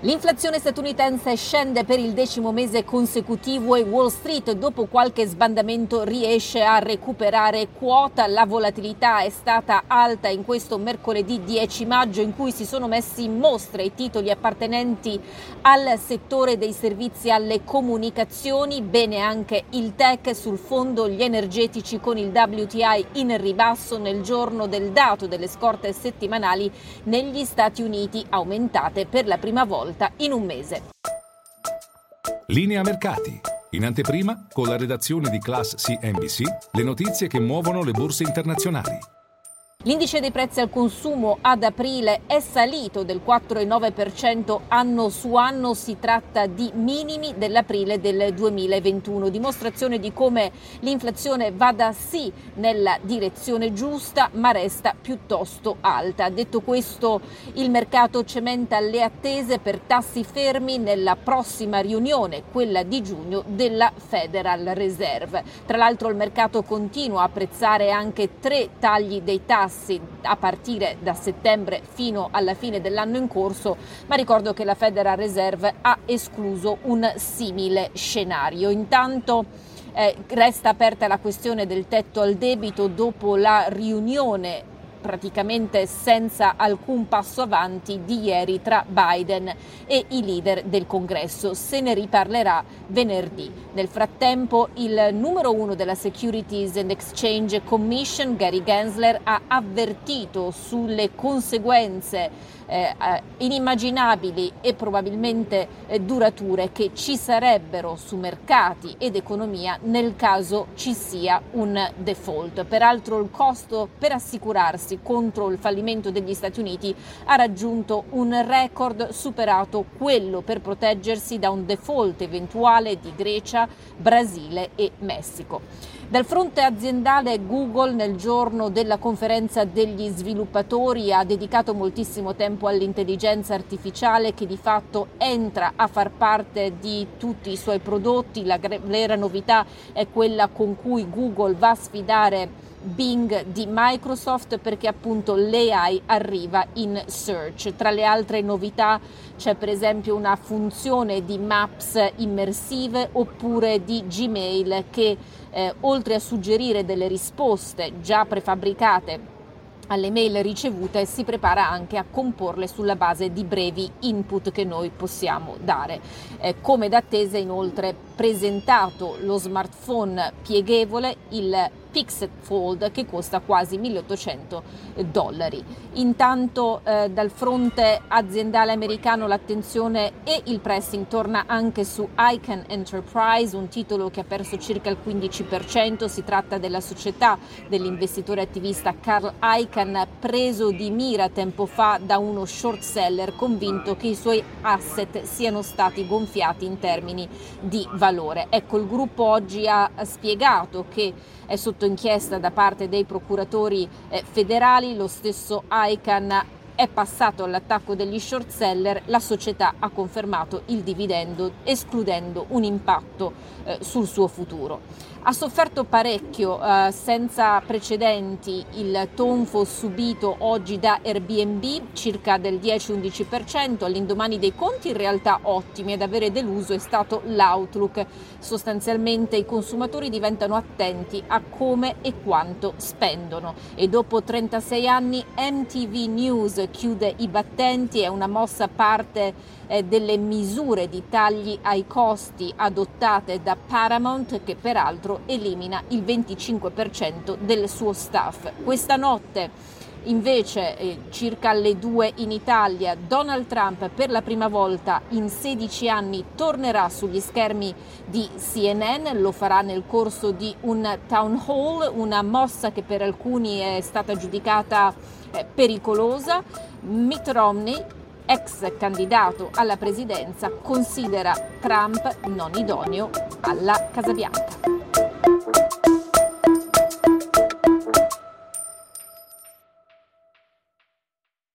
L'inflazione statunitense scende per il decimo mese consecutivo e Wall Street dopo qualche sbandamento riesce a recuperare quota. La volatilità è stata alta in questo mercoledì 10 maggio in cui si sono messi in mostra i titoli appartenenti al settore dei servizi alle comunicazioni, bene anche il tech sul fondo gli energetici con il WTI in ribasso nel giorno del dato delle scorte settimanali negli Stati Uniti aumentate per la prima volta volta in un mese. Linea mercati. In anteprima, con la redazione di Class CNBC, le notizie che muovono le borse internazionali. L'indice dei prezzi al consumo ad aprile è salito del 4,9% anno su anno, si tratta di minimi dell'aprile del 2021, dimostrazione di come l'inflazione vada sì nella direzione giusta ma resta piuttosto alta. Detto questo, il mercato cementa le attese per tassi fermi nella prossima riunione, quella di giugno della Federal Reserve. Tra l'altro il mercato continua a apprezzare anche tre tagli dei tassi tassi a partire da settembre fino alla fine dell'anno in corso, ma ricordo che la Federal Reserve ha escluso un simile scenario. Intanto eh, resta aperta la questione del tetto al debito dopo la riunione praticamente senza alcun passo avanti di ieri tra Biden e i leader del Congresso. Se ne riparlerà venerdì. Nel frattempo il numero uno della Securities and Exchange Commission, Gary Gensler, ha avvertito sulle conseguenze eh, inimmaginabili e probabilmente eh, durature che ci sarebbero su mercati ed economia nel caso ci sia un default. Peraltro il costo per assicurarsi contro il fallimento degli Stati Uniti ha raggiunto un record superato quello per proteggersi da un default eventuale di Grecia, Brasile e Messico. Dal fronte aziendale Google nel giorno della conferenza degli sviluppatori ha dedicato moltissimo tempo all'intelligenza artificiale che di fatto entra a far parte di tutti i suoi prodotti. La vera novità è quella con cui Google va a sfidare Bing di Microsoft perché appunto l'AI arriva in search. Tra le altre novità c'è per esempio una funzione di maps immersive oppure di Gmail che eh, oltre a suggerire delle risposte già prefabbricate alle mail ricevute si prepara anche a comporle sulla base di brevi input che noi possiamo dare. Eh, come d'attesa inoltre presentato lo smartphone pieghevole, il Pixel Fold che costa quasi 1800 dollari. Intanto eh, dal fronte aziendale americano l'attenzione e il pressing torna anche su Icon Enterprise, un titolo che ha perso circa il 15%, si tratta della società dell'investitore attivista Carl Icahn preso di mira tempo fa da uno short seller convinto che i suoi asset siano stati gonfiati in termini di valore. Ecco, il gruppo oggi ha spiegato che è sotto inchiesta da parte dei procuratori eh, federali, lo stesso ICANN è passato all'attacco degli short seller, la società ha confermato il dividendo escludendo un impatto eh, sul suo futuro. Ha sofferto parecchio, eh, senza precedenti, il tonfo subito oggi da Airbnb, circa del 10-11%, all'indomani dei conti in realtà ottimi, ad avere deluso è stato l'outlook. Sostanzialmente i consumatori diventano attenti a come e quanto spendono e dopo 36 anni MTV News chiude i battenti, è una mossa parte eh, delle misure di tagli ai costi adottate da Paramount che peraltro elimina il 25% del suo staff. Questa notte Invece, eh, circa alle 2 in Italia, Donald Trump per la prima volta in 16 anni tornerà sugli schermi di CNN, lo farà nel corso di un town hall, una mossa che per alcuni è stata giudicata eh, pericolosa. Mitt Romney, ex candidato alla presidenza, considera Trump non idoneo alla Casa Bianca.